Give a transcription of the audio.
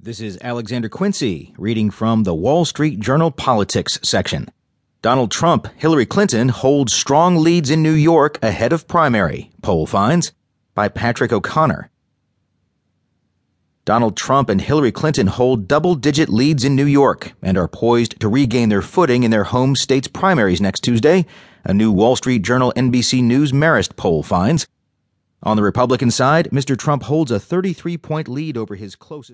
This is Alexander Quincy reading from the Wall Street Journal Politics section. Donald Trump, Hillary Clinton hold strong leads in New York ahead of primary, poll finds, by Patrick O'Connor. Donald Trump and Hillary Clinton hold double digit leads in New York and are poised to regain their footing in their home state's primaries next Tuesday, a new Wall Street Journal NBC News Marist poll finds. On the Republican side, Mr. Trump holds a 33 point lead over his closest